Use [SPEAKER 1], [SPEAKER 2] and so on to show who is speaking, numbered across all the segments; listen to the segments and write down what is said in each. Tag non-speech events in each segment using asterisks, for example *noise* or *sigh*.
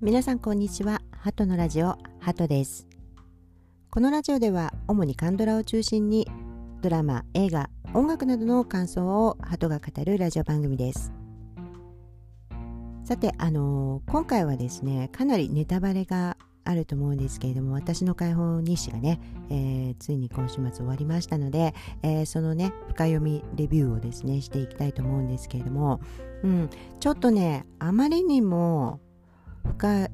[SPEAKER 1] 皆さんこんにちは。ハトのラジオハトです。このラジオでは主にカンドラを中心にドラマ映画音楽などの感想をハトが語るラジオ番組です。さてあのー、今回はですねかなりネタバレがあると思うんですけれども私の解放日誌がね、えー、ついに今週末終わりましたので、えー、そのね深読みレビューをですねしていきたいと思うんですけれども、うん、ちょっとねあまりにも深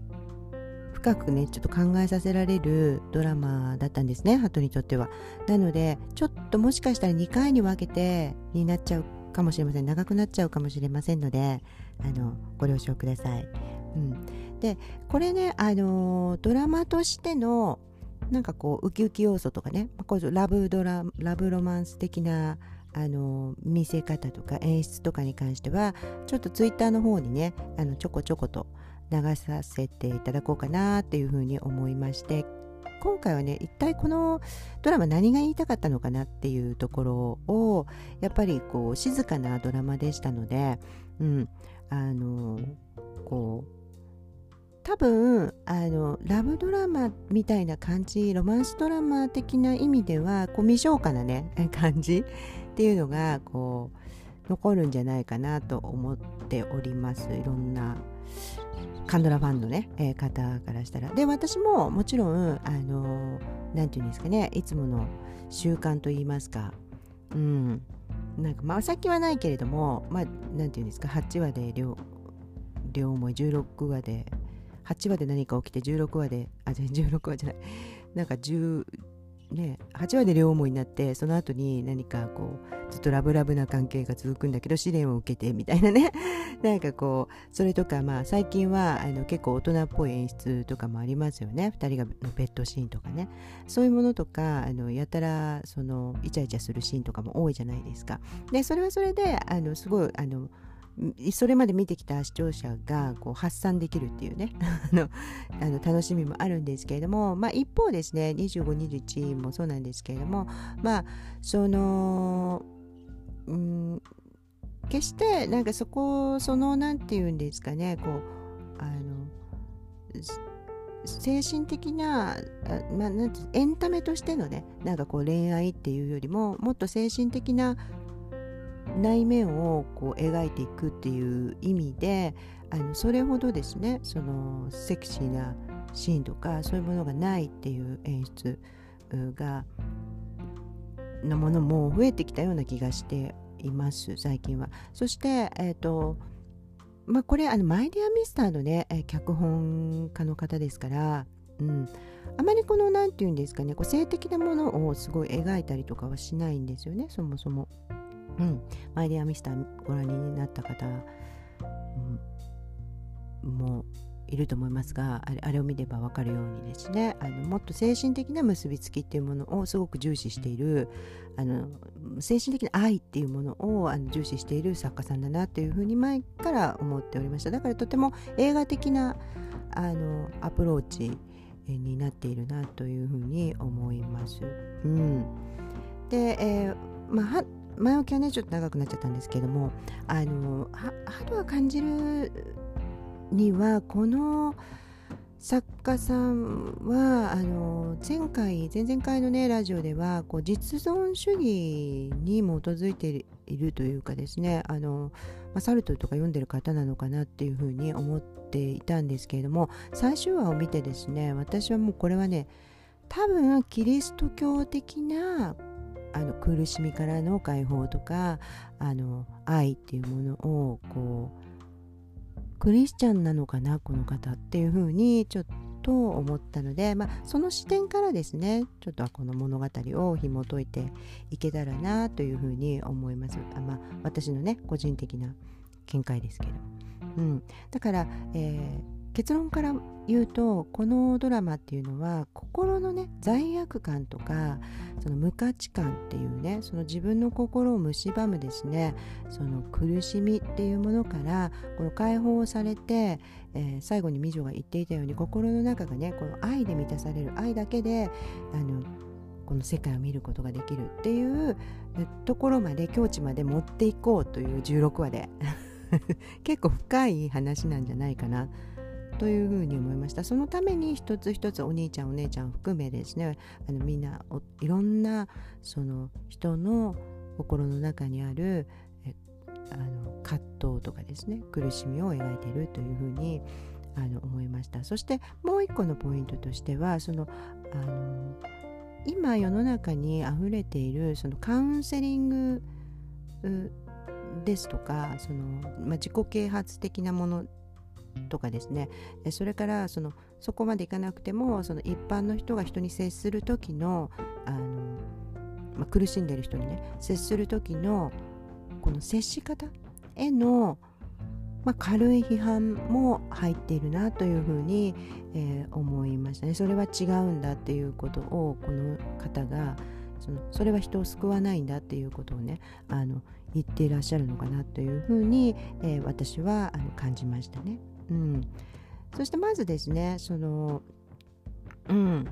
[SPEAKER 1] 深くねちょっと考えさせられるドラマだったんですねハトにとっては。なのでちょっともしかしたら2回に分けてになっちゃうかもしれません。長くなっちゃうかもしれませんのであのご了承ください、うん、でこれねあのドラマとしてのなんかこうウキウキ要素とかねこうラブドララブロマンス的なあの見せ方とか演出とかに関してはちょっとツイッターの方にねあのちょこちょこと流させていただこうかなっていうふうに思いまして今回はね一体このドラマ何が言いたかったのかなっていうところをやっぱりこう静かなドラマでしたので、うん、あのこう多分あのラブドラマみたいな感じロマンスドラマ的な意味ではこう未消化なね感じっていうのがこう残るんじゃないかなと思っております。いろんなカンドラファンのね、えー、方からしたら。で、私ももちろん、あのー、て言うんですかね、いつもの習慣と言いますか、うん、なんか、まあ、さっきはないけれども、まあ、なんて言うんですか、8話で両、両思い、16話で、8話で何か起きて、16話で、あ、16話じゃない、なんか10、ね、8話で両思いになってその後に何かこうずっとラブラブな関係が続くんだけど試練を受けてみたいなね。*laughs* なんかこうそれとかまあ最近はあの結構大人っぽい演出とかもありますよね。2人がのベッドシーンとかね。そういうものとかあのやたらそのイチャイチャするシーンとかも多いじゃないですか。でそれはそれであのすごいあのそれまで見てきた視聴者がこう発散できるっていうね。*laughs* あの楽しみもあるんですけれども、まあ、一方ですね2521もそうなんですけれどもまあそのうん決してなんかそこその何て言うんですかねこうあの精神的な,、まあ、なんてエンタメとしてのねなんかこう恋愛っていうよりももっと精神的な内面をこう描いていくっていう意味であのそれほどですねそのセクシーなシーンとかそういうものがないっていう演出がのものも増えてきたような気がしています最近は。そして、えーとまあ、これあのマイディアミスターのね脚本家の方ですから、うん、あまりこの何て言うんですかねこう性的なものをすごい描いたりとかはしないんですよねそもそも。うん、マイディアミスターご覧になった方、うん、もいると思いますがあれあれを見れば分かるようにですねあのもっと精神的な結びつきっていうものをすごく重視しているあの精神的な愛っていうものをあの重視している作家さんだなというふうに前から思っておりました。だからとても映画的なあのアプローチになっているなというふうに思います。うん、で、えーまあ、前置きはねちょっと長くなっちゃったんですけどもあの春は感じるにはこの作家さんはあの前回前々回のねラジオではこう実存主義に基づいているというかですねあの、まあ、サルトルとか読んでる方なのかなっていうふうに思っていたんですけれども最終話を見てですね私はもうこれはね多分キリスト教的なあの苦しみからの解放とかあの愛っていうものをこうクリスチャンなのかなこの方っていうふうにちょっと思ったので、まあ、その視点からですねちょっとこの物語を紐解いていけたらなというふうに思います。あ、まあ、私のね個人的な見解ですけど、うん、だから、えー結論から言うとこのドラマっていうのは心のね罪悪感とかその無価値観っていうねその自分の心を蝕むですねその苦しみっていうものからこの解放されて、えー、最後に美女が言っていたように心の中がねこの愛で満たされる愛だけであのこの世界を見ることができるっていうところまで境地まで持っていこうという16話で。*laughs* 結構深い話なんじゃないかな。というふうに思いました。そのために一つ一つお兄ちゃんお姉ちゃん含めですねあのみんないろんなその人の心の中にあるあの葛藤とかですね苦しみを描いているというふうにあの思いました。そしてもう一個のポイントとしてはそのあの今世の中にあふれているそのカウンセリングですとかその、まあ、自己啓発的なものとかですねそれからそのそこまでいかなくてもその一般の人が人に接する時のあの、まあ、苦しんでる人にね接する時のこの接し方への、まあ、軽い批判も入っているなというふうに、えー、思いましたねそれは違うんだっていうことをこの方がそのそれは人を救わないんだっていうことをねあの言っていらっしゃるのかなというふうに、えー、私はあの感じましたね。うん、そしてまずですねそのうん。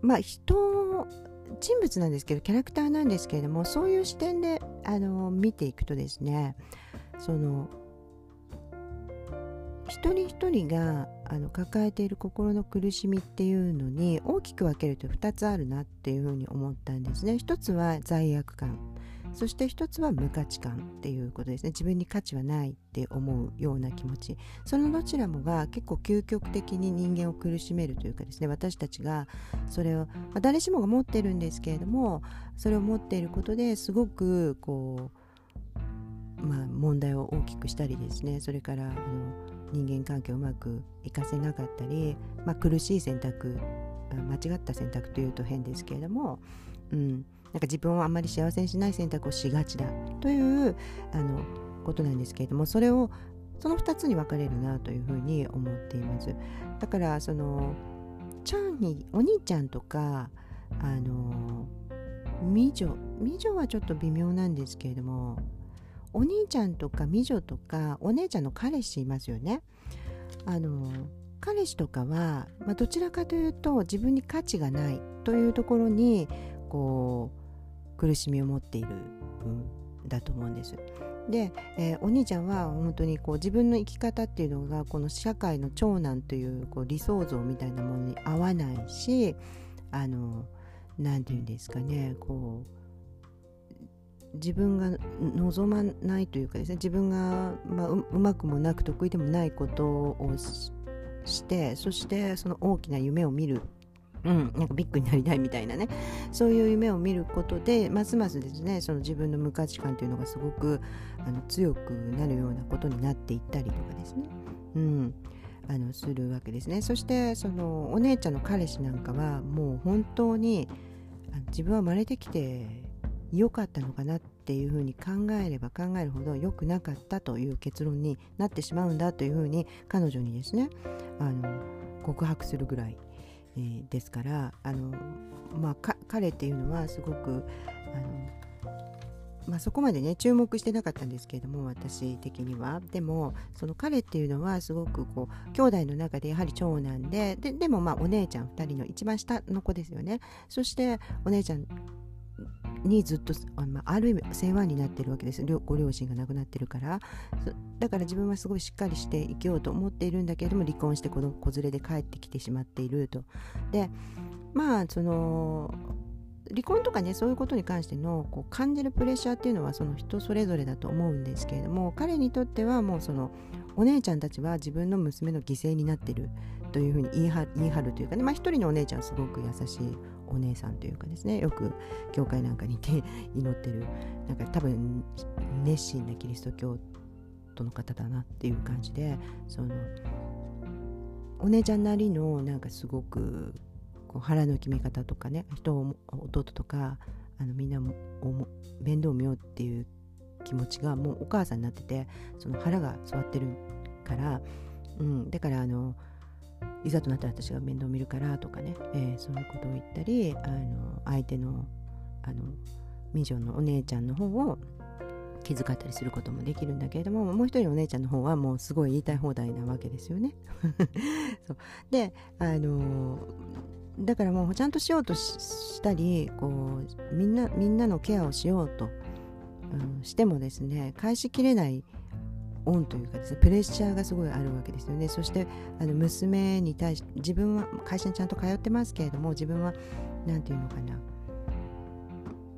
[SPEAKER 1] まあ人人物なんですけどキャラクターなんですけれどもそういう視点であの見ていくとですねその一人一人があの抱えている心の苦しみっていうのに大きく分けると2つあるなっていうふうに思ったんですね。一つは罪悪感。そして一つは無価値観っていうことですね。自分に価値はないって思うような気持ち。そのどちらもが結構究極的に人間を苦しめるというかですね私たちがそれを、まあ、誰しもが持ってるんですけれどもそれを持っていることですごくこうまあ問題を大きくしたりですねそれからあの人間関係をうまくいかせなかったり、まあ、苦しい選択間違った選択というと変ですけれども、うん、なんか自分をあんまり幸せにしない選択をしがちだというあのことなんですけれどもそれをその2つに分かれるなというふうに思っています。だからそのチャンにお兄ちゃんとかあの美女美女はちょっと微妙なんですけれどもお兄ちゃんとか美女とかお姉ちゃんの彼氏いますよね。あの彼氏とかは、まあ、どちらかというと自分に価値がないというところにこう苦しみを持っている、うん、だと思うんです。で、えー、お兄ちゃんは本当にこう自分の生き方っていうのがこの社会の長男というこう理想像みたいなものに合わないしあの何て言うんですかねこう自分が望まないというかですね自分が、まあ、うまくもなく得意でもないことをしてそしてその大きな夢を見るうん、なんかビッグになりたいみたいなね。そういう夢を見ることでますますですねその自分の無価値観というのがすごくあの強くなるようなことになっていったりとかですね、うん、あのするわけですね。そしてそのお姉ちゃんの彼氏なんかはもう本当に自分は生まれてきて良かったのかなっていうふうに考えれば考えるほど良くなかったという結論になってしまうんだというふうに彼女にですねあの告白するぐらい、えー、ですからあの、まあ、彼っていうのはすごくあのまあ、そこまでね注目してなかったんですけれども私的には。でもその彼っていうのはすごくこう兄弟の中でやはり長男でででもまあお姉ちゃん2人の一番下の子ですよね。そしてお姉ちゃんにずっとあある意味世話になってるわけです。ご両親が亡くなってるから。だから自分はすごいしっかりして生きようと思っているんだけれども離婚して子子連れで帰ってきてしまっていると。でまあその離婚とかねそういうことに関してのこう感じるプレッシャーっていうのはその人それぞれだと思うんですけれども彼にとってはもうそのお姉ちゃんたちは自分の娘の犠牲になってるというふうに言い張るというかね、まあ、一人のお姉ちゃんすごく優しいお姉さんというかですねよく教会なんかにいて祈ってるなんか多分熱心なキリスト教徒の方だなっていう感じでそのお姉ちゃんなりのなんかすごくこう腹の決め方とかね人を弟とかあのみんなも面倒を見ようっていう気持ちがもうお母さんになっててその腹が座ってるから、うん、だからあのいざとなったら私が面倒見るからとかね、えー、そういうことを言ったりあの相手のあのミジョンのお姉ちゃんの方を気遣ったりすることもできるんだけれどももう一人お姉ちゃんの方はもうすごい言いたい放題なわけですよね。*laughs* そうであのだからもうちゃんとしようとしたりこうみんなみんなのケアをしようと、うん、してもですね返しきれないオンというかですねプレッシャーがすごいあるわけですよね。そしてあの娘に対して自分は会社にちゃんと通ってますけれども自分は何て言うのかな。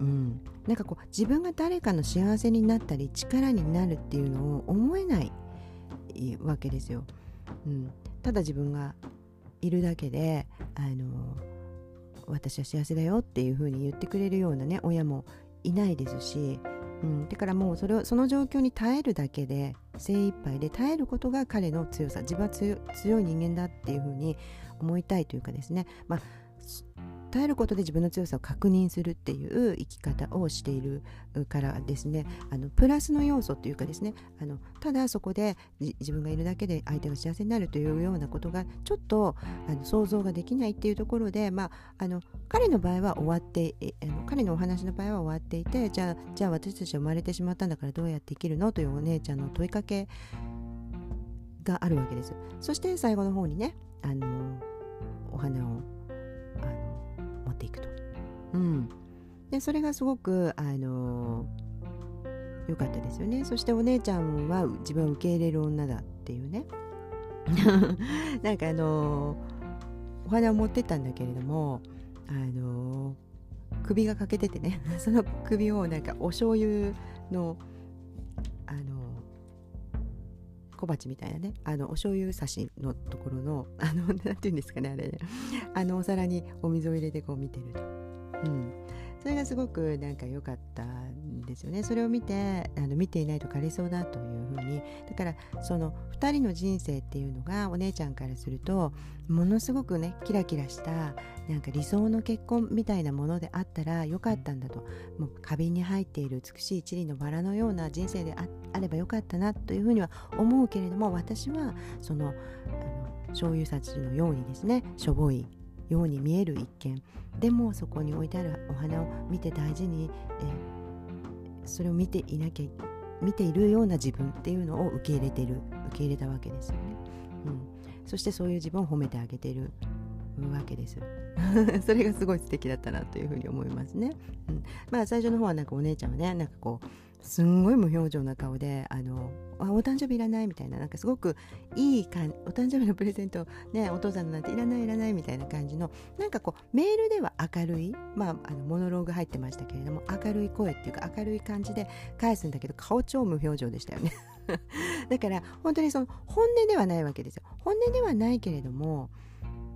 [SPEAKER 1] うん。なんかこう自分が誰かの幸せになったり力になるっていうのを思えないわけですよ、うん、ただ自分がいるだけであの私は幸せだよっていうふうに言ってくれるようなね親もいないですし、うん、だからもうそれをその状況に耐えるだけで精一杯で耐えることが彼の強さ自分は強い人間だっていうふうに思いたいというかですね、まあ、耐えることで自分の強さを確認するっていう生き方をしているからですね。あのプラスの要素というかですね。あのただそこで自分がいるだけで相手が幸せになるというようなことがちょっとあの想像ができないっていうところで、まあ、あの彼の場合は終わってあの彼のお話の場合は終わっていてじゃあじゃあ私たちは生まれてしまったんだからどうやって生きるの？というお姉ちゃんの問いかけがあるわけです。そして最後の方にねあのお花をていくと。うん、でそれがすごくあの良かったですよね。そしてお姉ちゃんは自分を受け入れる女だっていうね。*laughs* なんかあのお花を持ってったんだけれどもあの首が欠けててね。*laughs* その首をなんかお醤油の小鉢みたいなねあのお醤油差しのところの *laughs* あの何て言うんですかねあれね。*laughs* あのお皿にお水を入れてこう見てると。うん。それがすごくなんか良かったんですよね。それを見てあの見ていないと枯れそうだというふうにだからその2人の人生っていうのがお姉ちゃんからするとものすごくねキラキラしたなんか理想の結婚みたいなものであったらよかったんだと。もう花瓶に入っている美しい一輪のバラのような人生であればよかったなというふうには思うけれども私はそのあの醤油さちのようにですねしょぼいように見える一見でもそこに置いてあるお花を見て大事に、えそれを見ていなきゃ見ているような自分っていうのを受け入れてる受け入れたわけですよね、うん、そしてそういう自分を褒めてあげてるわけです。*laughs* それがすごい素敵だったなというふうに思いますね、うん、まあ最初の方はなんかお姉ちゃんはねなんかこうすんごい無表情な顔であのあお誕生日いらないみたいななんかすごくいいかんお誕生日のプレゼントねお父さんなんていらないいらないみたいな感じのなんかこうメールでは明るいまああのモノローグ入ってましたけれども明るい声っていうか明るい感じで返すんだけど顔超無表情でしたよね。*laughs* だから本当にその本音ではないわけですよ。本音ではないけれども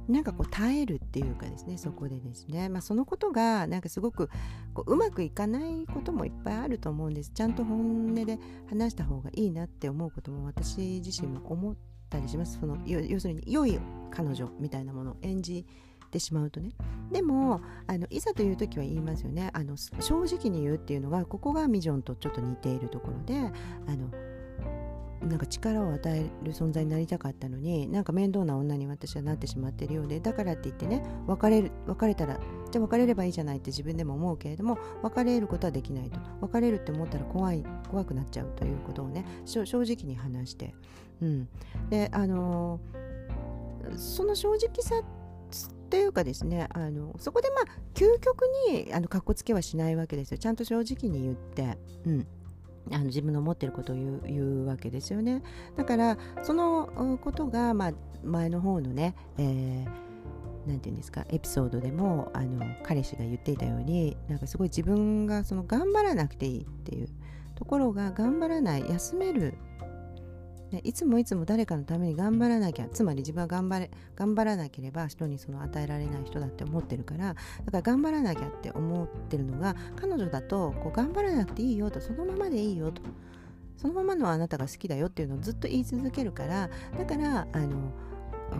[SPEAKER 1] なんかこう耐えるっていうかですねそこでですね、まあ、そのことがなんかすごくこううまくいかないこともいっぱいあると思うんです。ちゃんと本音で話した方がいいなって思うことも私自身も思ったりします。その要するに良い彼女みたいなものを演じてしまうとね。でもあのいざという時は言いますよね。あの正直に言うっていうのがここがミジョンとちょっと似ているところであのなんか力を与える存在になりたかったのになんか面倒な女に私はなってしまっているようでだからって言ってね別れる別れたらじゃあ別れればいいじゃないって自分でも思うけれども別れることはできないと。別れるって思ったら怖い怖くなっちゃうということをね正直に話して、うん、であのー、その正直さっていうかですねあのそこでまあ究極にあのかっこつけはしないわけですよ。ちゃんと正直に言って、うん、あの自分の思ってることを言う言うわけですよね。だからそのことが、まあ、前の方のね、えーなんて言うんですかエピソードでもあの彼氏が言っていたようになんかすごい自分がその頑張らなくていいっていうところが頑張らない休めるね、いつもいつも誰かのために頑張らなきゃつまり自分は頑張れ頑張らなければ人にその与えられない人だって思ってるからだから頑張らなきゃって思ってるのが彼女だとこう頑張らなくていいよとそのままでいいよとそのままのあなたが好きだよっていうのをずっと言い続けるからだからあの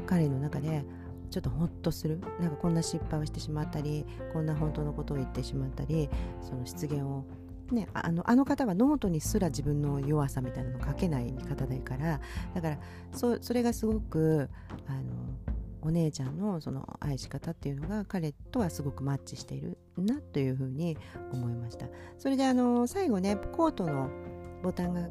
[SPEAKER 1] 彼の中でちょっとホッとする。なんかこんな失敗をしてしまったりこんな本当のことを言ってしまったりその失言をね、あのあの方はノートにすら自分の弱さみたいなの書けない方だからだからそそれがすごくあのお姉ちゃんのその愛し方っていうのが彼とはすごくマッチしているなというふうに思いました。それであの最後ねコートのボタンが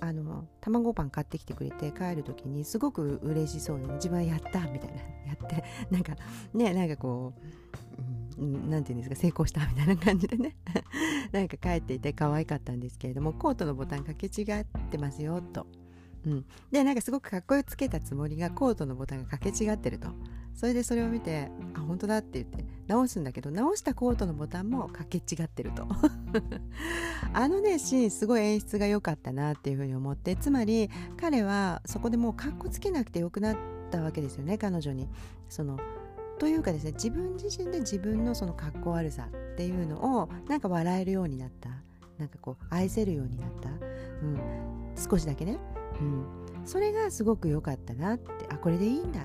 [SPEAKER 1] あの卵パン買ってきてくれて帰る時にすごく嬉しそうで、ね、自分はやったみたいなやってなんかねなんかこう、うん、なんていうんですか成功したみたいな感じでね。*laughs* なんか帰っていて可愛かったんですけれどもコートのボタンかけ違ってますよと。うん、でなんかすごくかっこよくつけたつもりがコートのボタンが掛け違ってると。それでそれを見てあ本当だって言って直すんだけど直したコートのボタンも掛け違ってると。*laughs* あのねシーンすごい演出が良かったなっていうふうに思ってつまり彼はそこでもうかっこつけなくてよくなったわけですよね彼女に。そのというかですね自分自身で自分のそのかっこ悪さっていうのをなんか笑えるようになった。なんかこう愛せるようになった、うん、少しだけね、うん、それがすごく良かったなって。あこれでいいんだ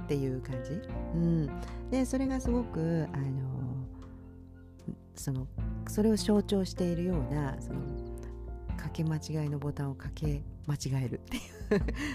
[SPEAKER 1] っていう感じ、うん、でそれがすごくあのそのそれを象徴しているようなそのかけ間違いのボタンをかけ間違えるっていう。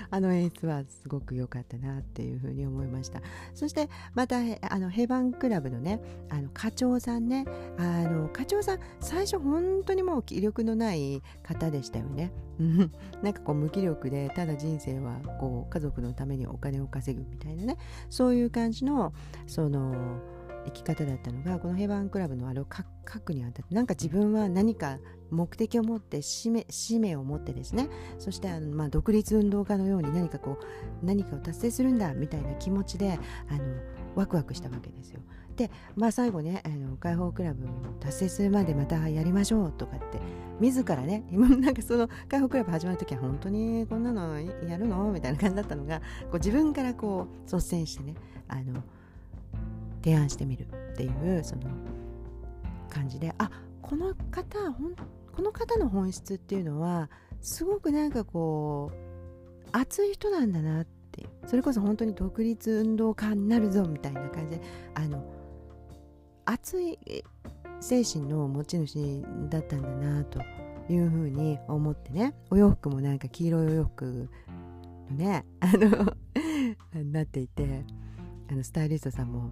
[SPEAKER 1] あの演出はすごく良かったなっていうふうに思いました。そしてまたあのヘバンクラブのねあの課長さんね。あの課長さん最初本当にもう気力のない方でしたよね。*laughs* なんかこう無気力でただ人生はこう家族のためにお金を稼ぐみたいなね。そういう感じのその生き方だったのがこのヘバンクラブのあれを書くにあたってなんか自分は何か目的を持って使命使命を持ってですねそしてあの、まあ、独立運動家のように何かこう何かを達成するんだみたいな気持ちであのワクワクしたわけですよ。で、まあ、最後ねあの解放クラブ達成するまでまたやりましょうとかって自らね今なんかその解放クラブ始まる時は本当にこんなのやるの？みたいな感じだったのがこう自分からこう率先してねあの提案してみるっていうその感じであこの方この方の本質っていうのはすごくなんかこう熱い人なんだなってそれこそ本当に独立運動家になるぞみたいな感じであの熱い精神の持ち主だったんだなというふうに思ってねお洋服もなんか黄色いお洋服のねあの *laughs* なっていてあのスタイリストさんも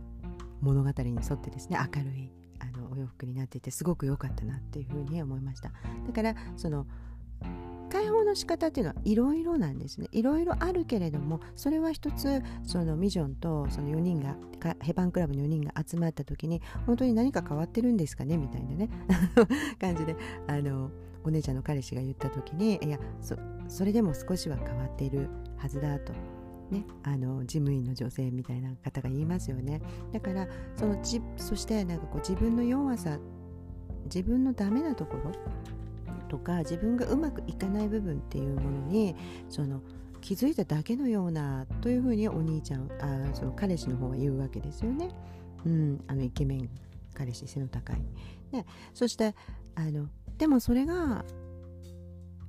[SPEAKER 1] 物語に沿ってですね明るいあのお洋服になっていてすごく良かったなっていうふうに思いました。だからその解放の仕方っていうのはいろいろなんですね。いろいろあるけれどもそれは一つそのミジョンとその4人がヘバンクラブの4人が集まった時に本当に何か変わってるんですかね？みたいなね。*laughs* 感じであのお姉ちゃんの彼氏が言った時にいやそそれでも少しは変わっているはずだと。ね、あの事務員の女性みたいな方が言いますよねだからそのじそしてなんかこう自分の弱さ自分のダメなところとか自分がうまくいかない部分っていうものにその気づいただけのようなというふうにお兄ちゃんあその彼氏の方は言うわけですよね。うん、あのイケメン彼氏背の高い。ね、そしてあのでもそれが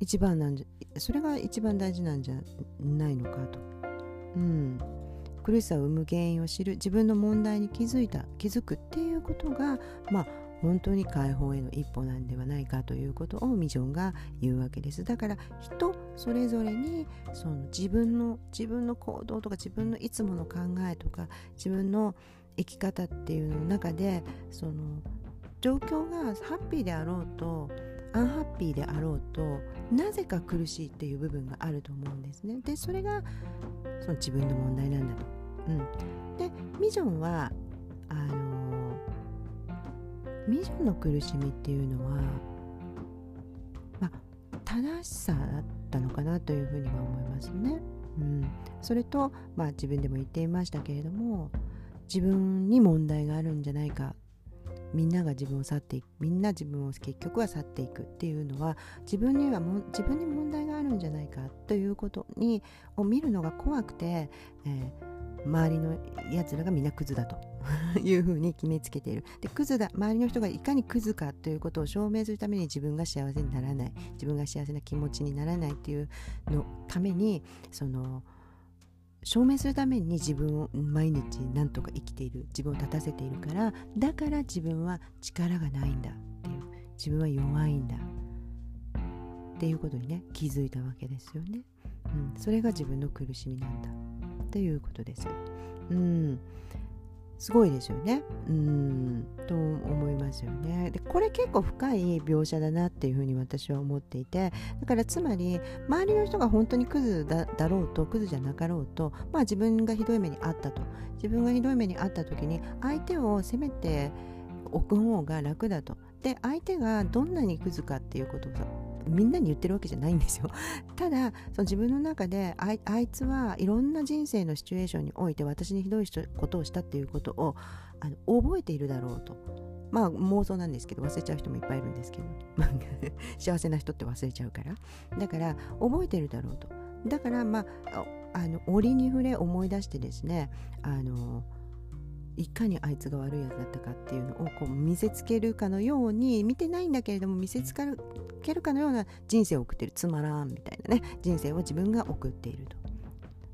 [SPEAKER 1] 一番なんじゃそれが一番大事なんじゃないのかとうん、苦しさを生む原因を知る自分の問題に気づいた気づくっていうことがまあ本当に解放への一歩なんではないかということをミジョンが言うわけです。だから人それぞれにその自分の自分の行動とか自分のいつもの考えとか自分の生き方っていうの中でその状況がハッピーであろうとアンハッピーであろうとなぜか苦しいっていう部分があると思うんですね。でそれがその自分の問題なんだと、うん、でミジョンはあのミジョンの苦しみっていうのはまあ正しさだったのかなというふうには思いますね、うん、それとまあ自分でも言っていましたけれども自分に問題があるんじゃないかみんなが自分を去っていくみんな自分を結局は去っていくっていうのは自分にはも自分に問題があるんじゃないかということにを見るのが怖くて、えー、周りのやつらがみんなクズだと *laughs* いうふうに決めつけている。でクズだ周りの人がいかにクズかということを証明するために自分が幸せにならない自分が幸せな気持ちにならないっていうのためにその証明するために自分を毎日何とか生きている自分を立たせているからだから自分は力がないんだっていう自分は弱いんだっていうことにね気づいたわけですよね、うん、それが自分の苦しみなんだということです。うん。すごいですよね。うんと思いますよね。でこれ結構深い描写だなっていうふうに私は思っていてだからつまり周りの人が本当にクズだろうとクズじゃなかろうとまあ自分がひどい目にあったと自分がひどい目にあった時に相手を責めておく方が楽だと。で相手がどんなにクズかっていうことみんなに言ってるわけじゃないんですよ。*laughs* ただその自分の中であいつはいろんな人生のシチュエーションにおいて私にひどいことをしたっていうことをあの覚えているだろうと。まあ妄想なんですけど忘れちゃう人もいっぱいいるんですけど。*laughs* 幸せな人って忘れちゃうから。だから覚えてるだろうと。だからまああの折に触れ思い出してですねあのいかにあいつが悪いやつだったかっていうのをこう見せつけるかのように見てないんだけれども見せつけるかのような人生を送ってるつまらんみたいなね人生を自分が送っていると、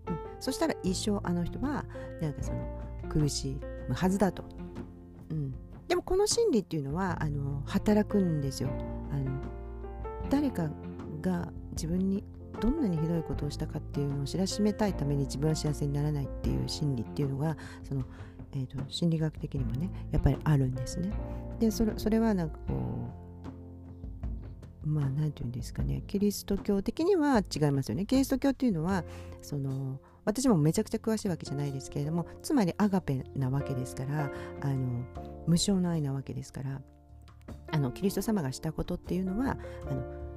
[SPEAKER 1] うん、そしたら一生あの人はなんかその苦しいはずだと、うん、でもこの心理っていうのはあの働くんですよ。あの誰かが自分にどんなにひどいことをしたかっていうのを知らしめたいために自分は幸せにならないっていう心理っていうのがその、えーと、心理学的にもねやっぱりあるんですね。でそれそれはなんかこうまあ何て言うんですかねキリスト教的には違いますよね。キリスト教っていうのはその私もめちゃくちゃ詳しいわけじゃないですけれどもつまりアガペなわけですからあの無償の愛なわけですからあのキリスト様がしたことっていうのはあの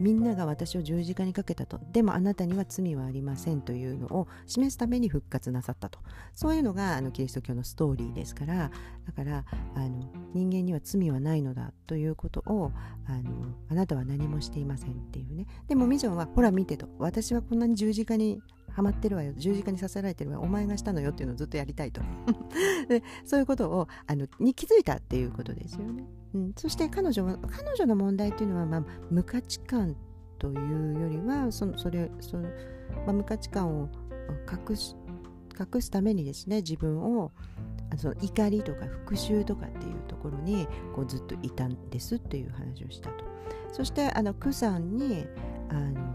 [SPEAKER 1] みんなが私を十字架にかけたと。でもあなたには罪はありませんというのを示すために復活なさったと。そういうのがあのキリスト教のストーリーですから。だからあの人間には罪はないのだということをあのあなたは何もしていませんっていうね。でもミジョンはほら見てと。私はこんなに十字架にハマってるわよ。十字架にさせられてるわよ。お前がしたのよっていうのをずっとやりたいと。*laughs* でそういうことをあのに気づいたっていうことですよね、うん、そして彼女彼女の問題っていうのは、まあ、無価値観というよりはそのそれその、まあ、無価値観を隠す隠すためにですね自分をその怒りとか復讐とかっていうところにこうずっといたんですっていう話をしたと。そしてあのクさんにあの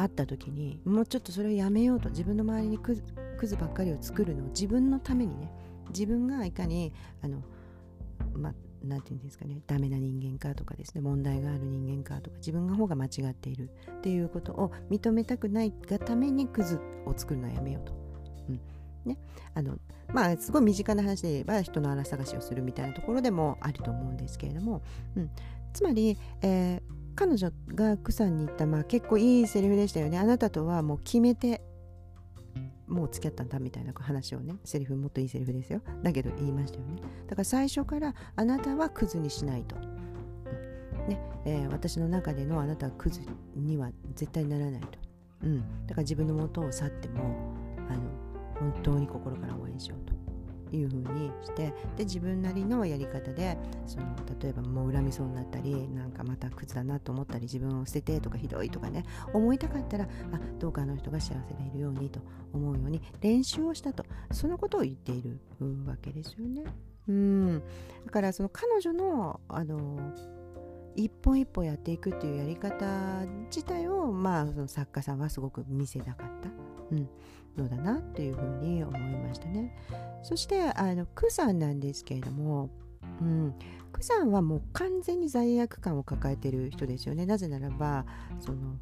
[SPEAKER 1] 会った時にもうちょっとそれをやめようと自分の周りにクズクズばっかりを作るのを自分のためにね自分がいかにあのまあ何て言うんですかねダメな人間かとかですね問題がある人間かとか自分の方が間違っているっていうことを認めたくないがためにクズを作るのはやめようと。うん。ね、あのまあすごい身近な話で言えば人の荒探しをするみたいなところでもあると思うんですけれども、うん、つまり、えー、彼女がクさんに言った、まあ、結構いいセリフでしたよね。あなたとはもう決めてもう付き合ったんだみたいな話をねセリフもっといいセリフですよ。だけど言いましたよね。だから最初からあなたはクズにしないと、ね。えー、私の中でのあなたはクズには絶対ならないと、うん、だから自分の元を去ってもあの本当に心から応援しようと。いうふうにしてで自分なりのやり方でその例えばもう恨みそうになったりなんかまた靴だなと思ったり自分を捨ててとかひどいとかね思いたかったらあどうかあの人が幸せでいるようにと思うように練習をしたとそのことを言っているわけですよね。うんだからその彼女のあの一本一本やっていくっていうやり方自体をまあその作家さんはすごく見せたかった。うんのだなっていうふうに思いましたね。そしてあのクさんなんですけれども、うん、クさんはもう完全に罪悪感を抱えてる人ですよね。なぜならばその